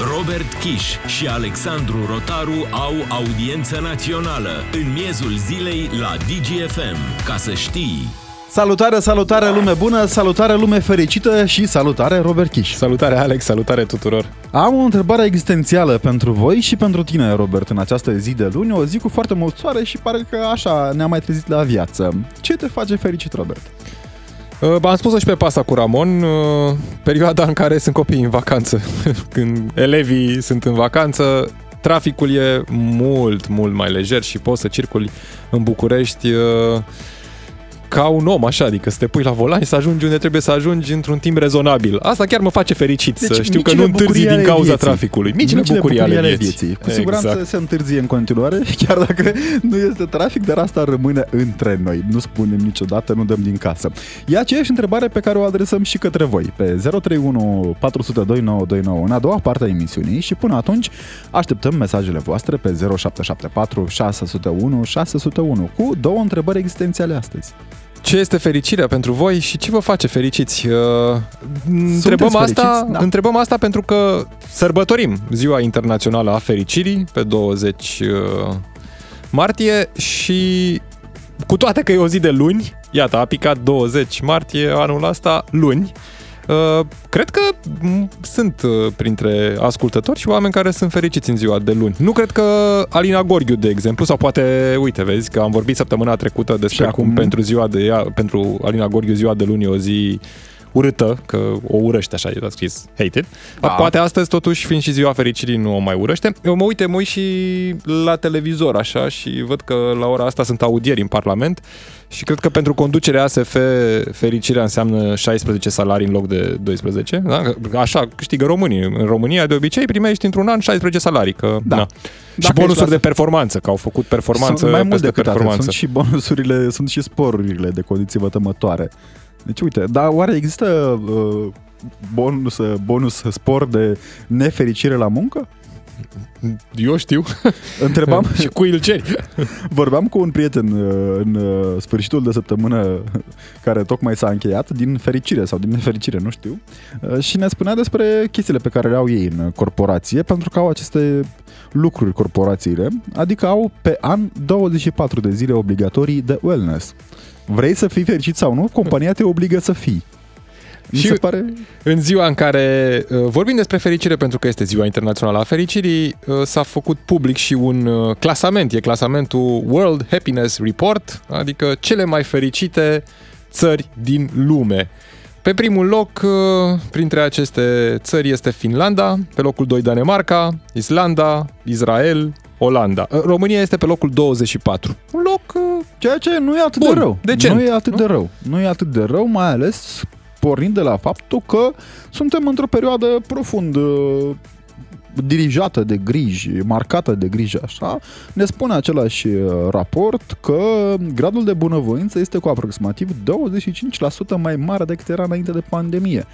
Robert Kiș și Alexandru Rotaru au audiență națională în miezul zilei la DGFM. Ca să știi... Salutare, salutare lume bună, salutare lume fericită și salutare Robert Kiș. Salutare Alex, salutare tuturor. Am o întrebare existențială pentru voi și pentru tine, Robert, în această zi de luni, o zi cu foarte mult soare și pare că așa ne-am mai trezit la viață. Ce te face fericit, Robert? Uh, am spus și pe pasta cu Ramon, uh, perioada în care sunt copiii în vacanță. Când elevii sunt în vacanță, traficul e mult, mult mai lejer și poți să circuli în București uh, ca un om, așa, adică să te pui la volan și să ajungi unde trebuie să ajungi într-un timp rezonabil. Asta chiar mă face fericit, deci, să știu că nu întârzi din cauza vieții. traficului. Micile, micile bucurii, bucurii ale vieții. vieții. Cu siguranță exact. se întârzie în continuare, chiar dacă nu este trafic, dar asta rămâne între noi. Nu spunem niciodată, nu dăm din casă. E aceeași întrebare pe care o adresăm și către voi, pe 031 400 2929, în a doua parte a emisiunii și până atunci așteptăm mesajele voastre pe 0774 601 601 cu două întrebări existențiale astăzi. Ce este fericirea pentru voi și ce vă face fericiți? Uh, întrebăm asta, da. întrebăm asta pentru că sărbătorim Ziua Internațională a Fericirii pe 20 uh, martie și cu toate că e o zi de luni, iată, a picat 20 martie anul ăsta, luni, Uh, cred că sunt uh, printre ascultători și oameni care sunt fericiți în ziua de luni. Nu cred că Alina Gorghiu, de exemplu, sau poate, uite, vezi că am vorbit săptămâna trecută despre cum acum... pentru ziua de ea, pentru Alina Gorghiu ziua de luni e o zi urâtă, că o urăște așa, a scris hated. Da. Poate astăzi, totuși, fiind și ziua fericirii, nu o mai urăște. Eu mă uite, mă uit și la televizor, așa, și văd că la ora asta sunt audieri în Parlament și cred că pentru conducerea ASF fericirea înseamnă 16 salarii în loc de 12. Da? Așa câștigă românii. În România, de obicei, primești într-un an 16 salarii. Că, da. Na. și bonusuri de performanță, că au făcut performanță sunt mai mult decât performanță. Atât. Sunt și bonusurile, sunt și sporurile de condiții vătămătoare. Deci uite, dar oare există uh, bonus, bonus spor de nefericire la muncă? Eu știu. Întrebam. și cu îl ceri. Vorbeam cu un prieten uh, în uh, sfârșitul de săptămână care tocmai s-a încheiat, din fericire sau din nefericire, nu știu, uh, și ne spunea despre chestiile pe care le au ei în corporație, pentru că au aceste lucruri corporațiile, adică au pe an 24 de zile obligatorii de wellness. Vrei să fii fericit sau nu, compania te obligă să fii. Mi și se pare... în ziua în care uh, vorbim despre fericire, pentru că este ziua internațională a fericirii, uh, s-a făcut public și un uh, clasament. E clasamentul World Happiness Report, adică cele mai fericite țări din lume. Pe primul loc, printre aceste țări este Finlanda, pe locul 2 Danemarca, Islanda, Israel, Olanda. România este pe locul 24. Un loc... Ceea ce nu e atât bun, de rău. Decent, nu e atât nu? de rău. Nu e atât de rău, mai ales pornind de la faptul că suntem într-o perioadă profund uh, dirijată de griji, marcată de griji așa, ne spune același uh, raport că gradul de bunăvoință este cu aproximativ 25% mai mare decât era înainte de pandemie,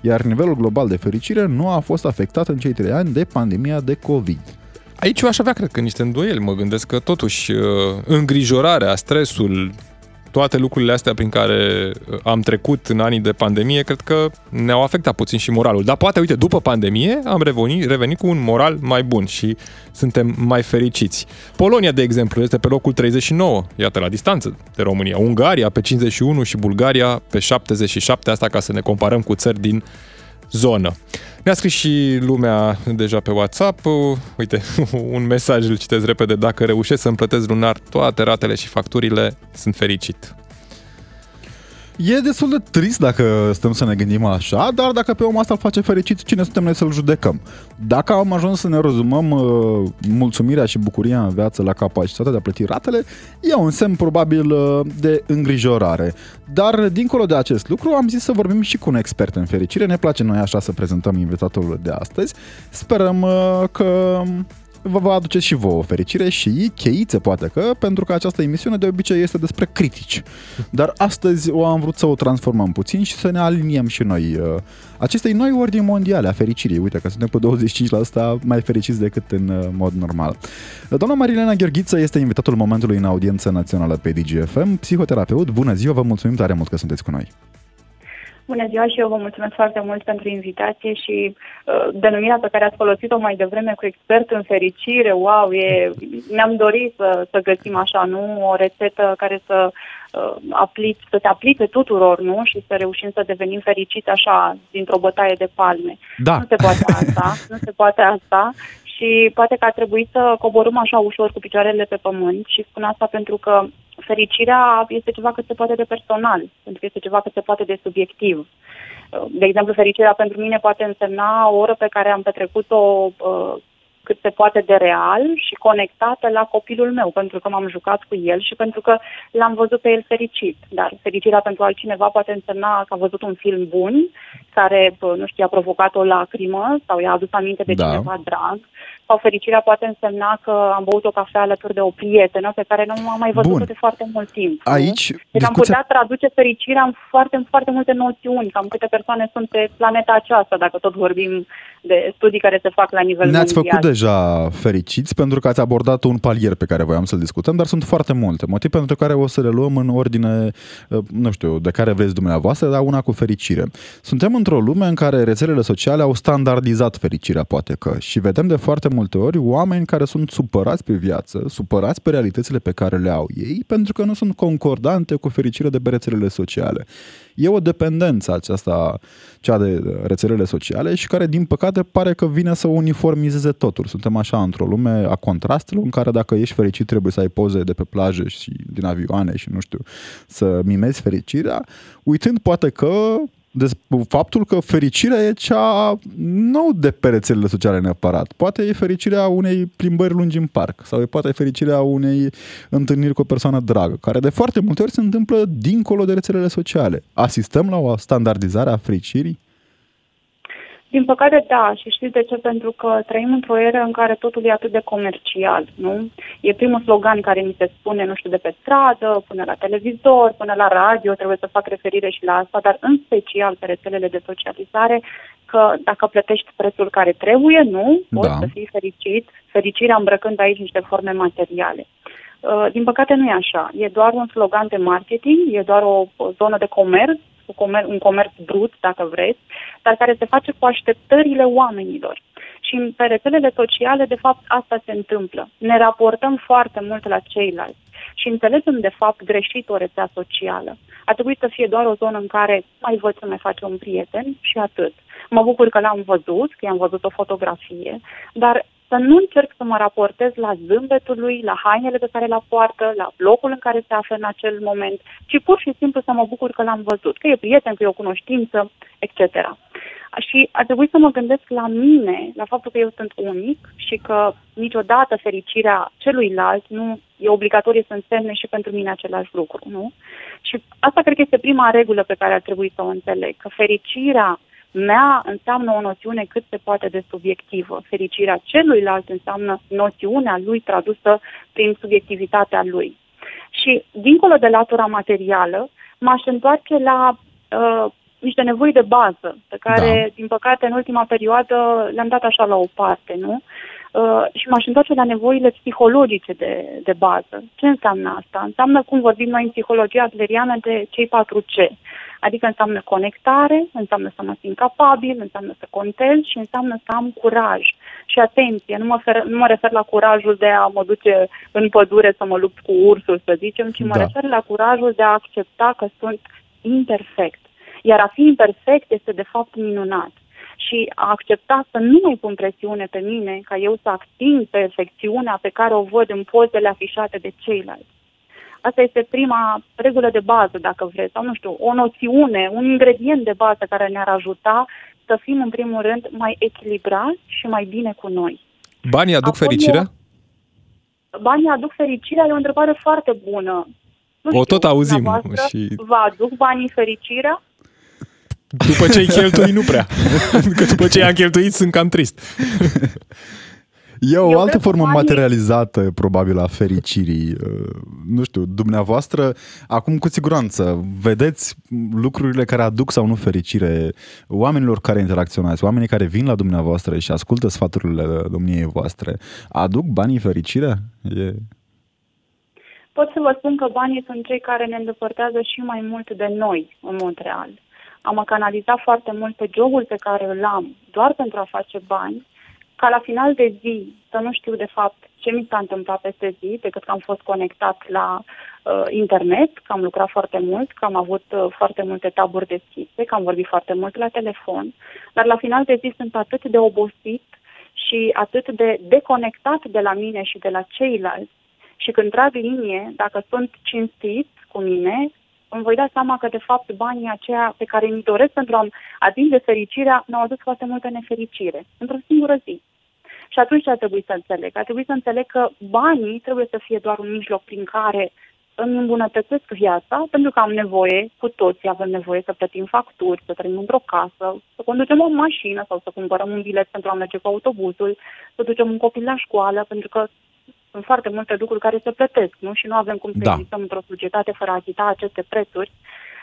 iar nivelul global de fericire nu a fost afectat în cei trei ani de pandemia de COVID. Aici eu aș avea, cred că, niște îndoieli. Mă gândesc că, totuși, uh, îngrijorarea, stresul, toate lucrurile astea prin care uh, am trecut în anii de pandemie, cred că ne-au afectat puțin și moralul. Dar poate, uite, după pandemie am revenit, revenit cu un moral mai bun și suntem mai fericiți. Polonia, de exemplu, este pe locul 39, iată, la distanță de România. Ungaria pe 51 și Bulgaria pe 77, asta ca să ne comparăm cu țări din zonă. Ne-a scris și lumea deja pe WhatsApp. Uite, un mesaj îl citesc repede. Dacă reușesc să-mi plătesc lunar toate ratele și facturile, sunt fericit. E destul de trist dacă stăm să ne gândim așa, dar dacă pe omul asta îl face fericit, cine suntem noi să-l judecăm? Dacă am ajuns să ne rezumăm uh, mulțumirea și bucuria în viață la capacitatea de a plăti ratele, e un semn probabil uh, de îngrijorare. Dar, dincolo de acest lucru, am zis să vorbim și cu un expert în fericire. Ne place noi așa să prezentăm invitatul de astăzi. Sperăm uh, că vă va aduce și vouă fericire și cheițe poate că, pentru că această emisiune de obicei este despre critici. Dar astăzi o am vrut să o transformăm puțin și să ne aliniem și noi uh, acestei noi ordini mondiale a fericirii. Uite că suntem pe 25% mai fericiți decât în uh, mod normal. Doamna Marilena Gheorghiță este invitatul momentului în audiență națională pe DGFM, psihoterapeut. Bună ziua, vă mulțumim tare mult că sunteți cu noi. Bună ziua și eu vă mulțumesc foarte mult pentru invitație și uh, denumirea pe care ați folosit-o mai devreme cu expert în fericire. Wow, e, ne-am dorit să, să găsim așa, nu? O rețetă care să uh, aplic, să se aplice tuturor, nu? Și să reușim să devenim fericiți așa, dintr-o bătaie de palme. Da. Nu se poate asta, nu se poate asta și poate că ar trebui să coborâm așa ușor cu picioarele pe pământ și spun asta pentru că fericirea este ceva cât se poate de personal, pentru că este ceva cât se poate de subiectiv. De exemplu, fericirea pentru mine poate însemna o oră pe care am petrecut-o uh, cât se poate de real și conectată la copilul meu, pentru că m-am jucat cu el și pentru că l-am văzut pe el fericit. Dar fericirea pentru altcineva poate însemna că a văzut un film bun, care, nu știu, a provocat o lacrimă sau i-a adus aminte de da. cineva drag sau fericirea poate însemna că am băut o cafea alături de o prietenă pe care nu am mai văzut de foarte mult timp. Aici, nu? Deci discuția... am putea traduce fericirea în foarte, în foarte multe noțiuni, cam câte persoane sunt pe planeta aceasta, dacă tot vorbim de studii care se fac la nivel Ne-ați mondial. făcut deja fericiți pentru că ați abordat un palier pe care voiam să-l discutăm, dar sunt foarte multe. Motiv pentru care o să le luăm în ordine, uh, nu știu, de care vreți dumneavoastră, dar una cu fericire. Suntem într-o lume în care rețelele sociale au standardizat fericirea, poate că, și vedem de foarte multe ori oameni care sunt supărați pe viață, supărați pe realitățile pe care le au ei, pentru că nu sunt concordante cu fericirea de pe rețelele sociale. E o dependență aceasta, cea de rețelele sociale și care, din păcate, pare că vine să uniformizeze totul. Suntem așa într-o lume a contrastelor în care dacă ești fericit trebuie să ai poze de pe plajă și din avioane și nu știu, să mimezi fericirea, uitând poate că despre faptul că fericirea e cea nu de pe rețelele sociale neapărat. Poate e fericirea unei plimbări lungi în parc sau e poate e fericirea unei întâlniri cu o persoană dragă, care de foarte multe ori se întâmplă dincolo de rețelele sociale. Asistăm la o standardizare a fericirii? Din păcate, da. Și știți de ce? Pentru că trăim într-o eră în care totul e atât de comercial, nu? E primul slogan care mi se spune, nu știu, de pe stradă, până la televizor, până la radio, trebuie să fac referire și la asta, dar în special pe rețelele de socializare, că dacă plătești prețul care trebuie, nu, poți da. să fii fericit, fericirea îmbrăcând aici niște forme materiale. Uh, din păcate nu e așa. E doar un slogan de marketing, e doar o, o zonă de comerț un comerț brut, dacă vreți, dar care se face cu așteptările oamenilor. Și pe rețelele sociale, de fapt, asta se întâmplă. Ne raportăm foarte mult la ceilalți și înțelegem, de fapt, greșit o rețea socială. Ar trebui să fie doar o zonă în care mai văd să mai face un prieten și atât. Mă bucur că l-am văzut, că i-am văzut o fotografie, dar să nu încerc să mă raportez la zâmbetul lui, la hainele pe care le poartă, la locul în care se află în acel moment, ci pur și simplu să mă bucur că l-am văzut, că e prieten, că e o cunoștință, etc. Și ar trebui să mă gândesc la mine, la faptul că eu sunt unic și că niciodată fericirea celuilalt nu e obligatorie să însemne și pentru mine același lucru, nu? Și asta cred că este prima regulă pe care ar trebui să o înțeleg, că fericirea mea înseamnă o noțiune cât se poate de subiectivă. Fericirea celuilalt înseamnă noțiunea lui tradusă prin subiectivitatea lui. Și, dincolo de latura materială, m-aș întoarce la uh, niște nevoi de bază, pe care, da. din păcate, în ultima perioadă le-am dat așa la o parte, nu? Uh, și m-aș întoarce la nevoile psihologice de, de bază. Ce înseamnă asta? Înseamnă, cum vorbim noi în psihologia adleriană, de cei patru C. Adică înseamnă conectare, înseamnă să mă simt capabil, înseamnă să contez și înseamnă să am curaj. Și atenție, nu mă, fer, nu mă refer la curajul de a mă duce în pădure să mă lupt cu ursul, să zicem, ci da. mă refer la curajul de a accepta că sunt imperfect. Iar a fi imperfect este de fapt minunat și a accepta să nu mai pun presiune pe mine ca eu să ating perfecțiunea pe care o văd în pozele afișate de ceilalți. Asta este prima regulă de bază, dacă vreți, sau nu știu, o noțiune, un ingredient de bază care ne-ar ajuta să fim, în primul rând, mai echilibrați și mai bine cu noi. Banii aduc Apoi, fericirea? Banii aduc fericirea, e o întrebare foarte bună. Nu o știu, tot auzim. Și... Vă aduc banii fericirea? După ce ai cheltui, nu prea. Că după ce ai cheltuit, sunt cam trist. E o Eu altă formă materializată, probabil, a fericirii. Uh, nu știu, dumneavoastră, acum cu siguranță, vedeți lucrurile care aduc sau nu fericire oamenilor care interacționați, oamenii care vin la dumneavoastră și ascultă sfaturile domniei voastre. Aduc banii fericire? E... Pot să vă spun că banii sunt cei care ne îndepărtează și mai mult de noi, în mod real. Am canalizat foarte mult pe jobul pe care îl am doar pentru a face bani, ca la final de zi să nu știu de fapt ce mi s-a întâmplat peste zi, decât că am fost conectat la uh, internet, că am lucrat foarte mult, că am avut uh, foarte multe taburi deschise, că am vorbit foarte mult la telefon, dar la final de zi sunt atât de obosit și atât de deconectat de la mine și de la ceilalți. Și când trag linie, dacă sunt cinstit cu mine, îmi voi da seama că, de fapt, banii aceia pe care mi doresc pentru a atinge fericirea mi-au adus foarte multă nefericire într-o singură zi. Și atunci ce ar trebui să înțeleg? Ar trebui să înțeleg că banii trebuie să fie doar un mijloc prin care îmi îmbunătățesc viața, pentru că am nevoie, cu toții avem nevoie să plătim facturi, să trăim într-o casă, să conducem o mașină sau să cumpărăm un bilet pentru a merge cu autobuzul, să ducem un copil la școală, pentru că sunt foarte multe lucruri care se plătesc, nu? Și nu avem cum să da. existăm într-o societate fără a achita aceste prețuri.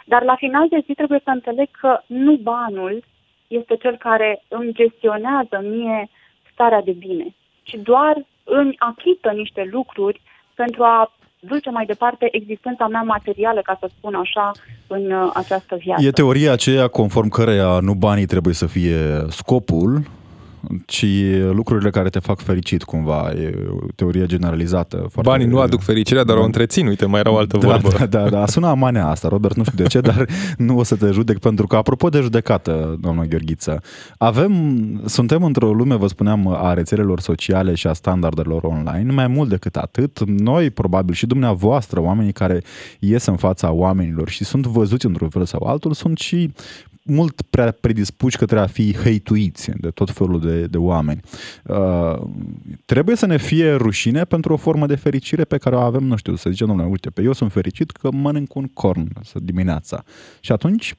Dar la final de zi trebuie să înțeleg că nu banul este cel care îmi gestionează mie starea de bine, ci doar îmi achită niște lucruri pentru a duce mai departe existența mea materială, ca să spun așa, în uh, această viață. E teoria aceea conform căreia nu banii trebuie să fie scopul, ci lucrurile care te fac fericit cumva, e o teorie generalizată. Foarte Banii nu aduc fericirea, dar o întrețin, uite, mai era o altă da, vorbă. Da, da, da, sună amanea asta, Robert, nu știu de ce, dar nu o să te judec, pentru că, apropo de judecată, doamna Gheorghiță, avem, suntem într-o lume, vă spuneam, a rețelelor sociale și a standardelor online, mai mult decât atât, noi, probabil, și dumneavoastră, oamenii care ies în fața oamenilor și sunt văzuți într-un fel sau altul, sunt și mult prea predispuși către a fi hăituiți de tot felul de, de oameni. Uh, trebuie să ne fie rușine pentru o formă de fericire pe care o avem, nu știu, să zicem, domnule, uite, pe eu sunt fericit că mănânc un corn dimineața. Și atunci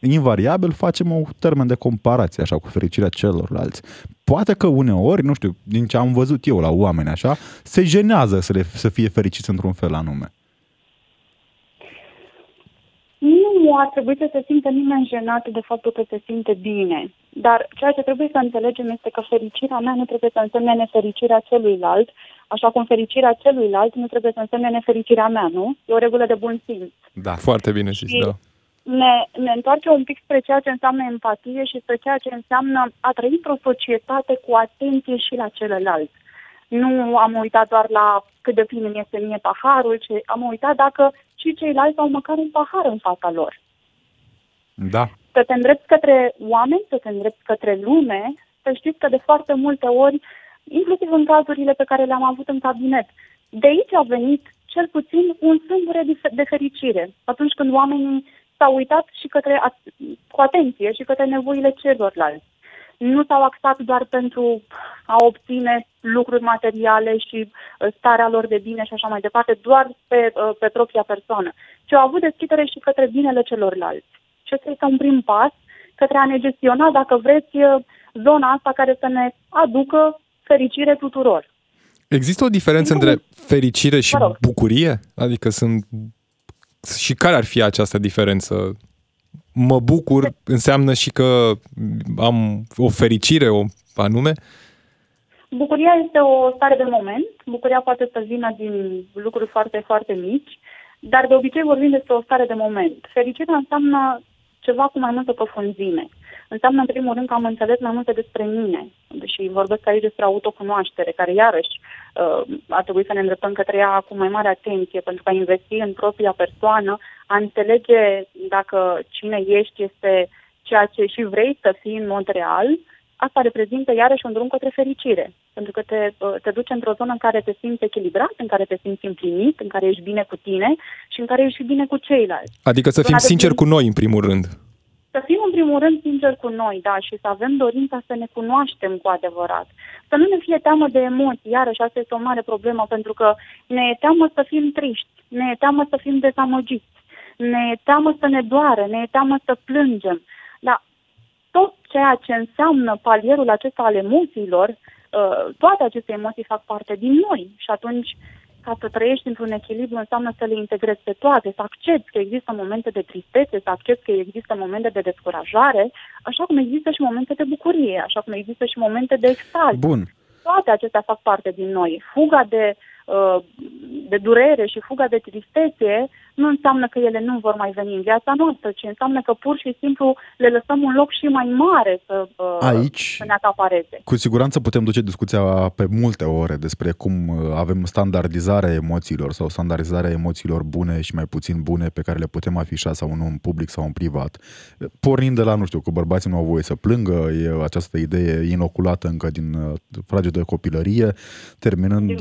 invariabil facem o termen de comparație așa cu fericirea celorlalți. Poate că uneori, nu știu, din ce am văzut eu la oameni așa, se jenează să, le, să fie fericiți într-un fel anume nu ar trebui să se simtă nimeni jenat de faptul că se simte bine. Dar ceea ce trebuie să înțelegem este că fericirea mea nu trebuie să însemne nefericirea celuilalt, așa cum fericirea celuilalt nu trebuie să însemne nefericirea mea, nu? E o regulă de bun simț. Da, foarte bine zis, da. Ne, ne întoarce un pic spre ceea ce înseamnă empatie și spre ceea ce înseamnă a trăi într-o societate cu atenție și la celălalt. Nu am uitat doar la cât de plin este mie paharul, ci am uitat dacă și ceilalți au măcar un pahar în fața lor. Da. Să te îndrepți către oameni, să te îndrepți către lume, să știți că de foarte multe ori, inclusiv în cazurile pe care le-am avut în cabinet, de aici a venit cel puțin un sâmbure de fericire. Atunci când oamenii s-au uitat și către, cu atenție și către nevoile celorlalți nu s-au axat doar pentru a obține lucruri materiale și uh, starea lor de bine și așa mai departe, doar pe, uh, pe propria persoană, ci au avut deschidere și către binele celorlalți. Și ăsta este un prim pas către a ne gestiona, dacă vreți, uh, zona asta care să ne aducă fericire tuturor. Există o diferență între fericire și bucurie? Adică sunt... Și care ar fi această diferență? Mă bucur înseamnă și că am o fericire o anume? Bucuria este o stare de moment. Bucuria poate să vină din lucruri foarte, foarte mici, dar de obicei vorbim despre o stare de moment. Fericirea înseamnă ceva cu mai multă profunzime înseamnă în primul rând că am înțeles mai multe despre mine. Și vorbesc aici despre autocunoaștere, care iarăși uh, ar trebui să ne îndreptăm către ea cu mai mare atenție, pentru că a investi în propria persoană, a înțelege dacă cine ești este ceea ce și vrei să fii în mod real, asta reprezintă iarăși un drum către fericire, pentru că te, uh, te duce într-o zonă în care te simți echilibrat, în care te simți împlinit, în care ești bine cu tine și în care ești bine cu ceilalți. Adică să fim sinceri cu noi, în primul rând să fim în primul rând sinceri cu noi, da, și să avem dorința să ne cunoaștem cu adevărat. Să nu ne fie teamă de emoții, iarăși asta este o mare problemă, pentru că ne e teamă să fim triști, ne e teamă să fim dezamăgiți, ne e teamă să ne doare, ne e teamă să plângem. Dar tot ceea ce înseamnă palierul acesta al emoțiilor, uh, toate aceste emoții fac parte din noi și atunci ca să trăiești într-un echilibru înseamnă să le integrezi pe toate, să accepti că există momente de tristețe, să accepti că există momente de descurajare, așa cum există și momente de bucurie, așa cum există și momente de extaz. Bun. Toate acestea fac parte din noi. Fuga de, uh, de durere și fuga de tristețe nu înseamnă că ele nu vor mai veni în viața noastră, ci înseamnă că pur și simplu le lăsăm un loc și mai mare să, uh, Aici, să ne acapareze. Cu siguranță putem duce discuția pe multe ore despre cum uh, avem standardizarea emoțiilor sau standardizarea emoțiilor bune și mai puțin bune pe care le putem afișa sau nu în public sau în privat. Pornind de la, nu știu, că bărbații nu au voie să plângă, e această idee inoculată încă din uh, fragedă copilărie, terminând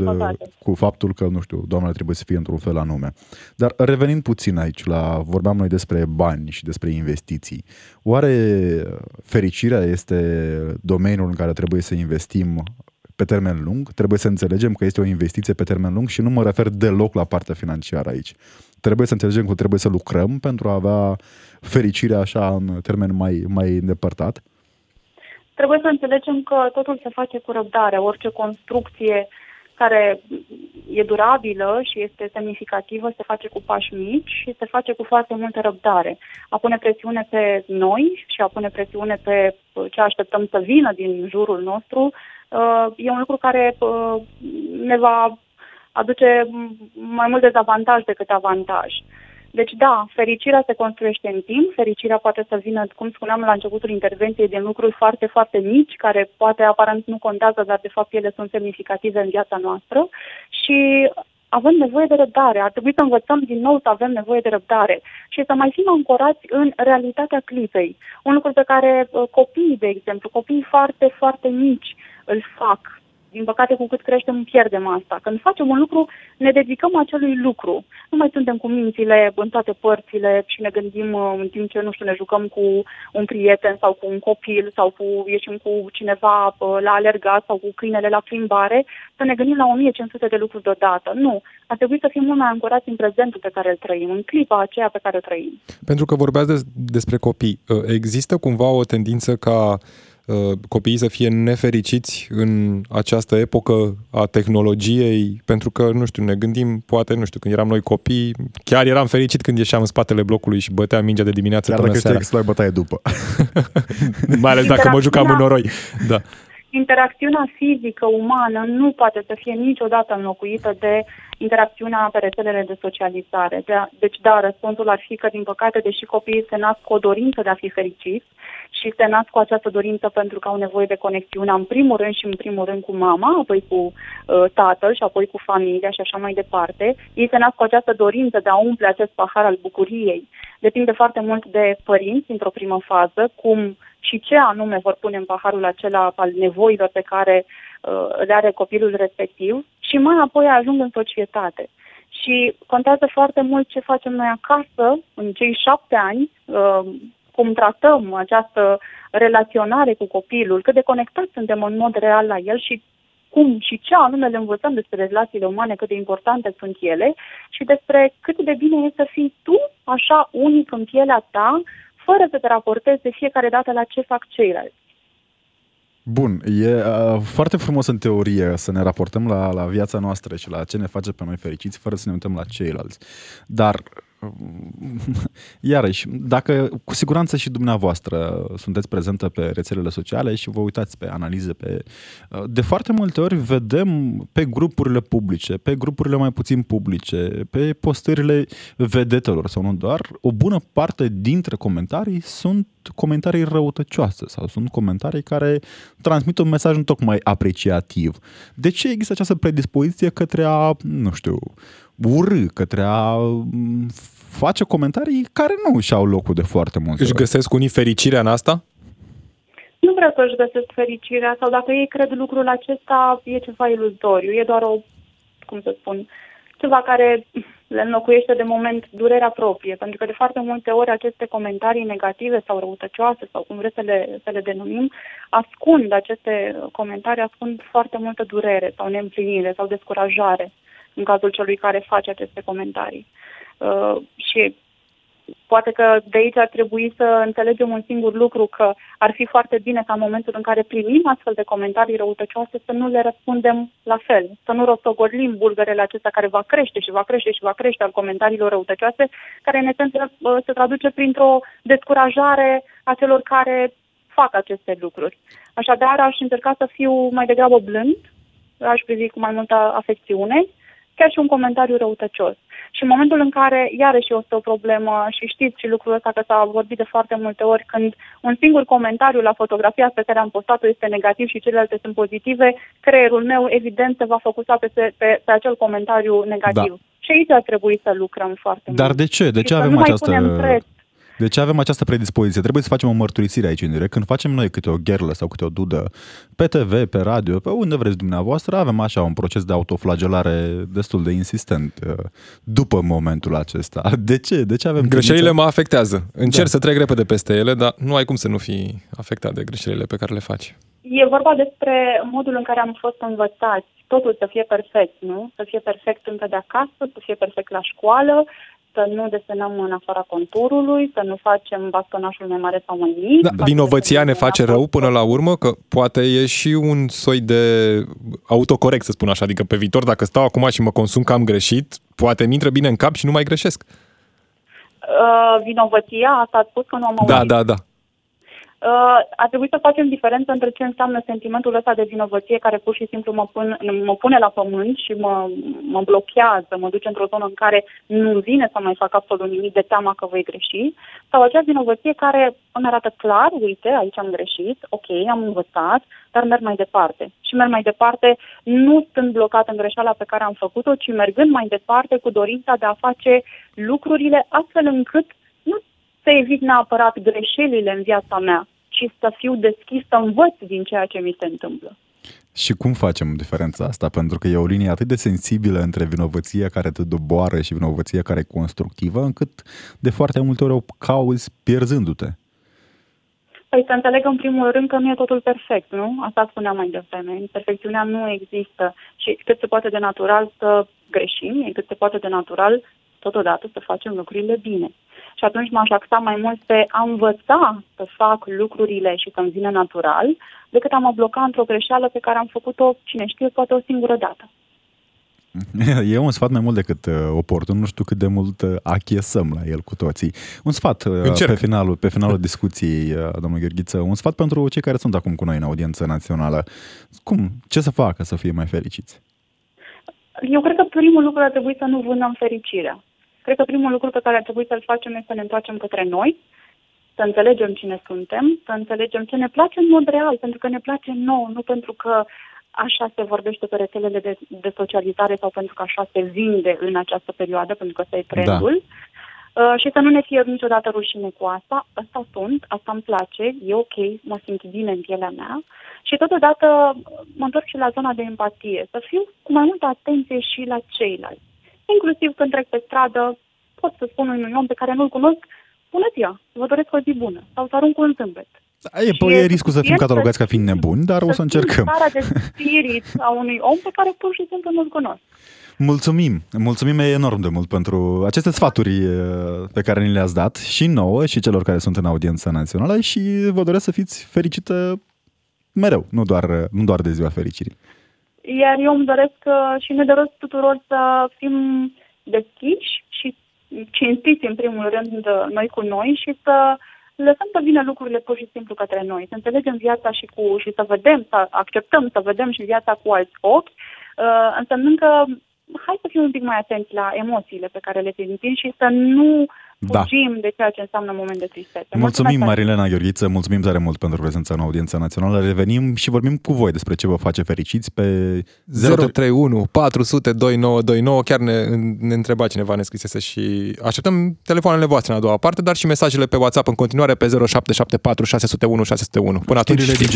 cu faptul că, nu știu, doamnele trebuie să fie într-un fel anume. Dar revenind puțin aici, la vorbeam noi despre bani și despre investiții. Oare fericirea este domeniul în care trebuie să investim pe termen lung? Trebuie să înțelegem că este o investiție pe termen lung și nu mă refer deloc la partea financiară aici. Trebuie să înțelegem că trebuie să lucrăm pentru a avea fericirea așa în termen mai, mai îndepărtat? Trebuie să înțelegem că totul se face cu răbdare. Orice construcție care e durabilă și este semnificativă, se face cu pași mici și se face cu foarte multă răbdare. A pune presiune pe noi și a pune presiune pe ce așteptăm să vină din jurul nostru uh, e un lucru care uh, ne va aduce mai mult dezavantaj decât avantaj. Deci da, fericirea se construiește în timp, fericirea poate să vină, cum spuneam la începutul intervenției, din lucruri foarte, foarte mici, care poate aparent nu contează, dar de fapt ele sunt semnificative în viața noastră și avem nevoie de răbdare. Ar trebui să învățăm din nou să avem nevoie de răbdare și să mai fim ancorați în realitatea clipei. Un lucru pe care uh, copiii, de exemplu, copiii foarte, foarte mici îl fac din păcate, cu cât creștem, pierdem asta. Când facem un lucru, ne dedicăm acelui lucru. Nu mai suntem cu mințile în toate părțile și ne gândim uh, în timp ce, nu știu, ne jucăm cu un prieten sau cu un copil sau cu ieșim cu cineva uh, la alergat sau cu câinele la plimbare, să ne gândim la 1500 de lucruri deodată. Nu. Ar trebui să fim mult mai ancorați în prezentul pe care îl trăim, în clipa aceea pe care o trăim. Pentru că vorbeați de, despre copii. Uh, există cumva o tendință ca Uh, copiii să fie nefericiți în această epocă a tehnologiei, pentru că, nu știu, ne gândim, poate, nu știu, când eram noi copii, chiar eram fericit când ieșeam în spatele blocului și băteam mingea de dimineață Chiar până seara. Chiar bătaie după. Mai ales dacă mă jucam în noroi. Da interacțiunea fizică umană nu poate să fie niciodată înlocuită de interacțiunea pe rețelele de socializare. De, deci, da, răspunsul ar fi că, din păcate, deși copiii se nasc cu o dorință de a fi fericiți și se nasc cu această dorință pentru că au nevoie de conexiune, în primul rând și în primul rând cu mama, apoi cu uh, tatăl și apoi cu familia și așa mai departe, ei se nasc cu această dorință de a umple acest pahar al bucuriei. Depinde foarte mult de părinți, într-o primă fază, cum și ce anume vor pune în paharul acela al nevoilor pe care uh, le are copilul respectiv și mai apoi ajung în societate. Și contează foarte mult ce facem noi acasă în cei șapte ani, uh, cum tratăm această relaționare cu copilul, cât de conectați suntem în mod real la el și cum și ce anume le învățăm despre relațiile umane, cât de importante sunt ele și despre cât de bine e să fii tu așa unic în pielea ta, fără să te raportezi de fiecare dată la ce fac ceilalți. Bun, e uh, foarte frumos în teorie să ne raportăm la, la viața noastră și la ce ne face pe noi fericiți fără să ne uităm la ceilalți. Dar Iarăși, dacă cu siguranță și dumneavoastră sunteți prezentă pe rețelele sociale și vă uitați pe analize, pe, de foarte multe ori vedem pe grupurile publice, pe grupurile mai puțin publice, pe postările vedetelor sau nu doar, o bună parte dintre comentarii sunt comentarii răutăcioase sau sunt comentarii care transmit un mesaj nu tocmai apreciativ. De ce există această predispoziție către a, nu știu, urâ, către a mm, face comentarii care nu își au locul de foarte mult. Își găsesc unii fericirea în asta? Nu vreau să își găsesc fericirea sau dacă ei cred lucrul acesta e ceva iluzoriu, e doar o, cum să spun, ceva care le înlocuiește de moment durerea proprie, pentru că de foarte multe ori aceste comentarii negative sau răutăcioase sau cum vreți să le, să le denumim, ascund aceste comentarii, ascund foarte multă durere sau neîmplinire sau descurajare în cazul celui care face aceste comentarii. Uh, și poate că de aici ar trebui să înțelegem un singur lucru, că ar fi foarte bine ca în momentul în care primim astfel de comentarii răutăcioase să nu le răspundem la fel, să nu rostogolim bulgărele acestea care va crește și va crește și va crește al comentariilor răutăcioase, care în esență uh, se traduce printr-o descurajare a celor care fac aceste lucruri. Așadar, aș încerca să fiu mai degrabă blând, aș privi cu mai multă afecțiune chiar și un comentariu răutăcios. Și în momentul în care, iarăși este o problemă și știți și lucrul ăsta că s-a vorbit de foarte multe ori, când un singur comentariu la fotografia pe care am postat-o este negativ și celelalte sunt pozitive, creierul meu evident se va focusa pe, pe, pe acel comentariu negativ. Da. Și aici ar trebui să lucrăm foarte Dar mult. de ce? De ce avem această... De ce avem această predispoziție? Trebuie să facem o mărturisire aici în direct. Când facem noi câte o gherlă sau câte o dudă pe TV, pe radio, pe unde vreți dumneavoastră, avem așa un proces de autoflagelare destul de insistent uh, după momentul acesta. De ce? De ce avem Greșelile mă afectează. Încerc da. să trec repede peste ele, dar nu ai cum să nu fii afectat de greșelile pe care le faci. E vorba despre modul în care am fost învățați. Totul să fie perfect, nu? Să fie perfect încă de acasă, să fie perfect la școală, să nu desenăm în afara conturului, să nu facem bastonașul mai mare sau mai mic. Da, vinovăția ne face rău până la urmă, că poate e și un soi de autocorect, să spun așa, adică pe viitor, dacă stau acum și mă consum că am greșit, poate mi intră bine în cap și nu mai greșesc. Uh, vinovăția, asta a spus că nu am da, auzit. Da, da, da uh, ar trebui să facem diferență între ce înseamnă sentimentul ăsta de vinovăție care pur și simplu mă, pun, mă pune la pământ și mă, mă blochează, mă duce într-o zonă în care nu vine să mai fac absolut nimic de teama că voi greși, sau acea vinovăție care îmi arată clar, uite, aici am greșit, ok, am învățat, dar merg mai departe. Și merg mai departe nu stând blocat în greșeala pe care am făcut-o, ci mergând mai departe cu dorința de a face lucrurile astfel încât nu să evit neapărat greșelile în viața mea, ci să fiu deschis să învăț din ceea ce mi se întâmplă. Și cum facem diferența asta? Pentru că e o linie atât de sensibilă între vinovăția care te doboară și vinovăția care e constructivă, încât de foarte multe ori o cauzi pierzându-te. Păi să înțeleg în primul rând că nu e totul perfect, nu? Asta spuneam mai devreme. Perfecțiunea nu există și cât se poate de natural să greșim, e cât se poate de natural totodată să facem lucrurile bine și atunci m-aș axa mai mult pe a învăța să fac lucrurile și să-mi vină natural, decât a mă bloca într-o greșeală pe care am făcut-o, cine știe, poate o singură dată. E un sfat mai mult decât uh, oportun, nu știu cât de mult uh, achiesăm la el cu toții. Un sfat uh, pe finalul, pe finalul discuției, domnul Gheorghiță, un sfat pentru cei care sunt acum cu noi în audiență națională. Cum? Ce să facă să fie mai fericiți? Eu cred că primul lucru ar trebui să nu vânăm fericirea. Cred că primul lucru pe care ar trebui să-l facem este să ne întoarcem către noi, să înțelegem cine suntem, să înțelegem ce ne place în mod real, pentru că ne place nou, nu pentru că așa se vorbește pe rețelele de, de socializare sau pentru că așa se vinde în această perioadă, pentru că ăsta e trendul. Da. Uh, și să nu ne fie niciodată rușine cu asta. Asta sunt, asta îmi place, e ok, mă simt bine în pielea mea. Și totodată mă întorc și la zona de empatie, să fiu cu mai multă atenție și la ceilalți inclusiv când trec pe stradă, pot să spun unui om pe care nu-l cunosc, bună ziua, vă doresc o zi bună, sau să arunc un zâmbet. Da, e, păi, e riscul să fim catalogați ca fiind nebuni, dar o să încercăm. Starea de spirit a unui om pe care pur și simplu nu-l cunosc. Mulțumim, mulțumim enorm de mult pentru aceste sfaturi pe care ni le-ați dat și nouă și celor care sunt în audiența națională și vă doresc să fiți fericită mereu, nu doar, nu doar de ziua fericirii. Iar eu îmi doresc uh, și ne doresc tuturor să fim deschiși și cinstiți în primul rând noi cu noi și să lăsăm să vină lucrurile pur și simplu către noi, să înțelegem viața și cu și să vedem, să acceptăm să vedem și viața cu alți ochi, uh, însemnând că hai să fim un pic mai atenți la emoțiile pe care le simțim și să nu da. fugim de ceea ce înseamnă moment de tristețe. Mulțumim, mulțumim Marilena Gheorghiță, mulțumim tare mult pentru prezența în audiența națională. Revenim și vorbim cu voi despre ce vă face fericiți pe 031 400 2929. Chiar ne, ne întreba cineva, ne scrisese și așteptăm telefoanele voastre în a doua parte, dar și mesajele pe WhatsApp în continuare pe 0774 601 601. Până atunci, DJ.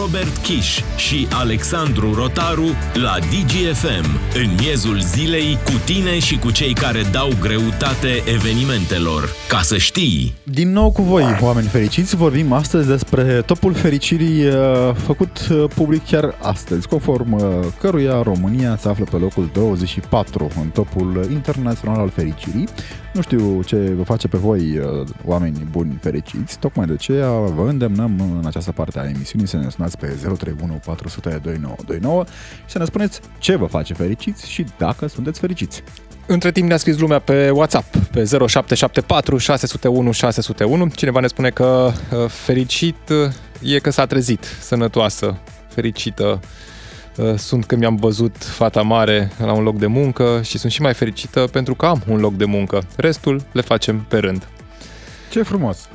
Robert Kish și Alexandru Rotaru la DGFM în miezul zilei cu tine și cu cei care dau greutate evenimentelor evenimentelor. Ca să știi! Din nou cu voi, oameni fericiți, vorbim astăzi despre topul fericirii uh, făcut uh, public chiar astăzi, conform uh, căruia România se află pe locul 24 în topul internațional al fericirii. Nu știu ce vă face pe voi, oameni buni fericiți, tocmai de aceea vă îndemnăm în această parte a emisiunii să ne sunați pe 031 400 2929 și să ne spuneți ce vă face fericiți și dacă sunteți fericiți. Între timp ne-a scris lumea pe WhatsApp, pe 0774 601 601. Cineva ne spune că uh, fericit uh, e că s-a trezit, sănătoasă, fericită. uh, sunt că mi-am văzut fata mare la un loc de muncă și sunt și mai fericită pentru că am un loc de muncă. Restul le facem pe rând. Ce frumos!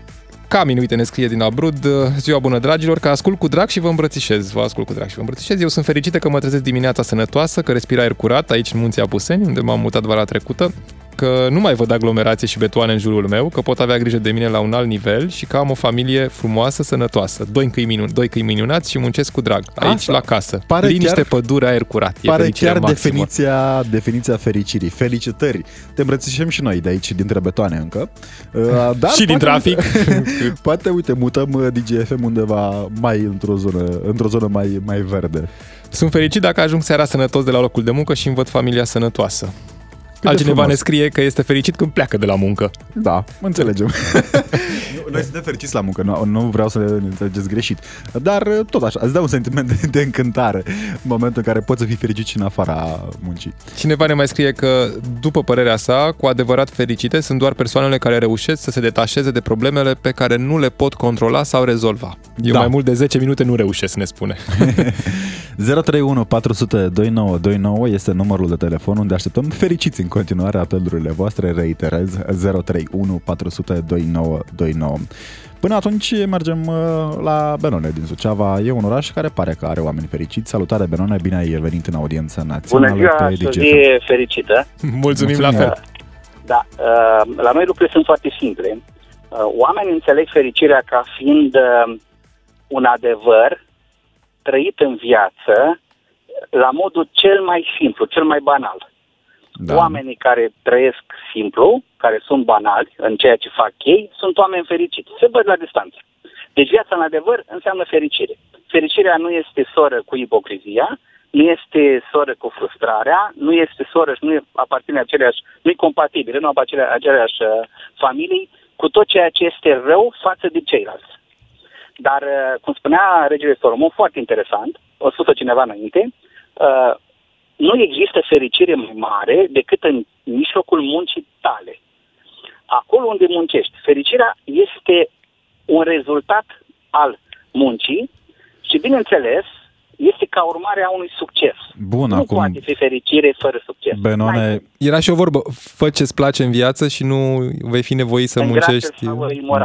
Camin, uite, ne scrie din Abrud. Ziua bună, dragilor, că ascult cu drag și vă îmbrățișez. Vă ascult cu drag și vă îmbrățișez. Eu sunt fericită că mă trezesc dimineața sănătoasă, că respir aer curat aici în Munții Apuseni, unde m-am mutat vara trecută că nu mai văd aglomerație și betoane în jurul meu, că pot avea grijă de mine la un alt nivel și că am o familie frumoasă, sănătoasă. Doi câini, minun, doi câini minunați și muncesc cu drag. Aici, Asta. la casă. Pare Liniște, chiar, pădure, aer curat. E pare chiar definiția, definiția fericirii. Felicitări! Te îmbrățișăm și noi de aici, dintre betoane încă. Uh, dar și din trafic. poate, uite, mutăm uh, DGFM undeva mai într-o zonă, într-o zonă mai, mai verde. Sunt fericit dacă ajung seara sănătos de la locul de muncă și îmi văd familia sănătoasă. Cât Altcineva ne scrie că este fericit când pleacă de la muncă. Da, înțelegem. Noi suntem fericiți la muncă, nu, nu vreau să ne înțelegeți greșit. Dar tot așa, îți dau un sentiment de, de încântare în momentul în care poți să fii fericit și în afara muncii. Cineva ne mai scrie că, după părerea sa, cu adevărat fericite sunt doar persoanele care reușesc să se detașeze de problemele pe care nu le pot controla sau rezolva. Eu da. mai mult de 10 minute nu reușesc, ne spune. 031 400 2929 este numărul de telefon unde așteptăm fericiți în continuare apelurile voastre, reiterez 031 400 2929. Până atunci mergem uh, la Benone din Suceava. E un oraș care pare că are oameni fericiți. Salutare Benone, bine ai venit în audiența națională. Bună ziua, să fie fericită. Mulțumim, Mulțumim la fel. Da, uh, la noi lucrurile sunt foarte simple. Uh, oamenii înțeleg fericirea ca fiind un adevăr trăit în viață la modul cel mai simplu, cel mai banal. Da. Oamenii care trăiesc simplu, care sunt banali în ceea ce fac ei, sunt oameni fericiți. Se văd la distanță. Deci viața, în adevăr, înseamnă fericire. Fericirea nu este soră cu ipocrizia, nu este soră cu frustrarea, nu este soră și nu aparține aceleași, nu e compatibilă, nu aparține aceleași uh, familii, cu tot ceea ce este rău față de ceilalți. Dar, uh, cum spunea regele Solomon, foarte interesant, o spus cineva înainte, uh, nu există fericire mai mare decât în mijlocul muncii tale. Acolo unde muncești. Fericirea este un rezultat al muncii și, bineînțeles, este ca urmare a unui succes. Bun, nu acum... poate fi fericire fără succes. Benone... Era și o vorbă, fă ce-ți place în viață și nu vei fi nevoit să în muncești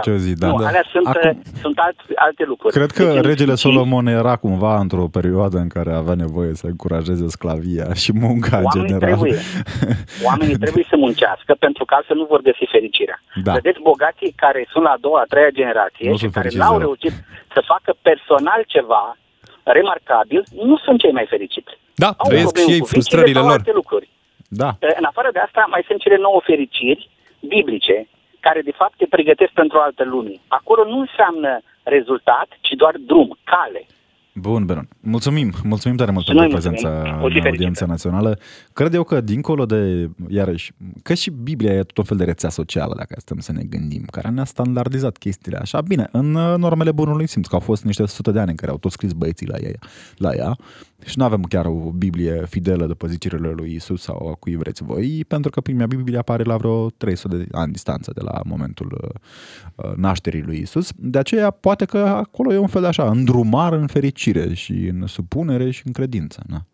ce zi. Da. Nu, da. alea sunt, acum... sunt alt, alte lucruri. Cred că deci, regele Solomon era cumva într-o perioadă în care avea nevoie să încurajeze sclavia și munca Oamenii în general. Trebuie. Oamenii trebuie să muncească pentru că altfel nu vor găsi fericirea. Da. Vedeți bogații care sunt la a doua, a treia generație nu și care n-au reușit să facă personal ceva remarcabil, nu sunt cei mai fericiți. Da, Au trăiesc și ei frustrările lor. lucruri. Da. În afară de asta, mai sunt cele nouă fericiri biblice, care de fapt te pregătesc pentru altă lume. Acolo nu înseamnă rezultat, ci doar drum, cale. Bun, Beron. Mulțumim, mulțumim tare mult pentru prezența în audiența națională. Cred eu că dincolo de, iarăși, că și Biblia e tot un fel de rețea socială, dacă stăm să ne gândim, care ne-a standardizat chestiile așa. Bine, în normele bunului simț, că au fost niște sute de ani în care au tot scris băieții la ea, la ea și nu avem chiar o Biblie fidelă după zicerile lui Isus sau a cui vreți voi, pentru că prima Biblie apare la vreo 300 de ani distanță de la momentul uh, nașterii lui Isus. De aceea poate că acolo e un fel de așa, îndrumar în fericire și în supunere și în credință. Na?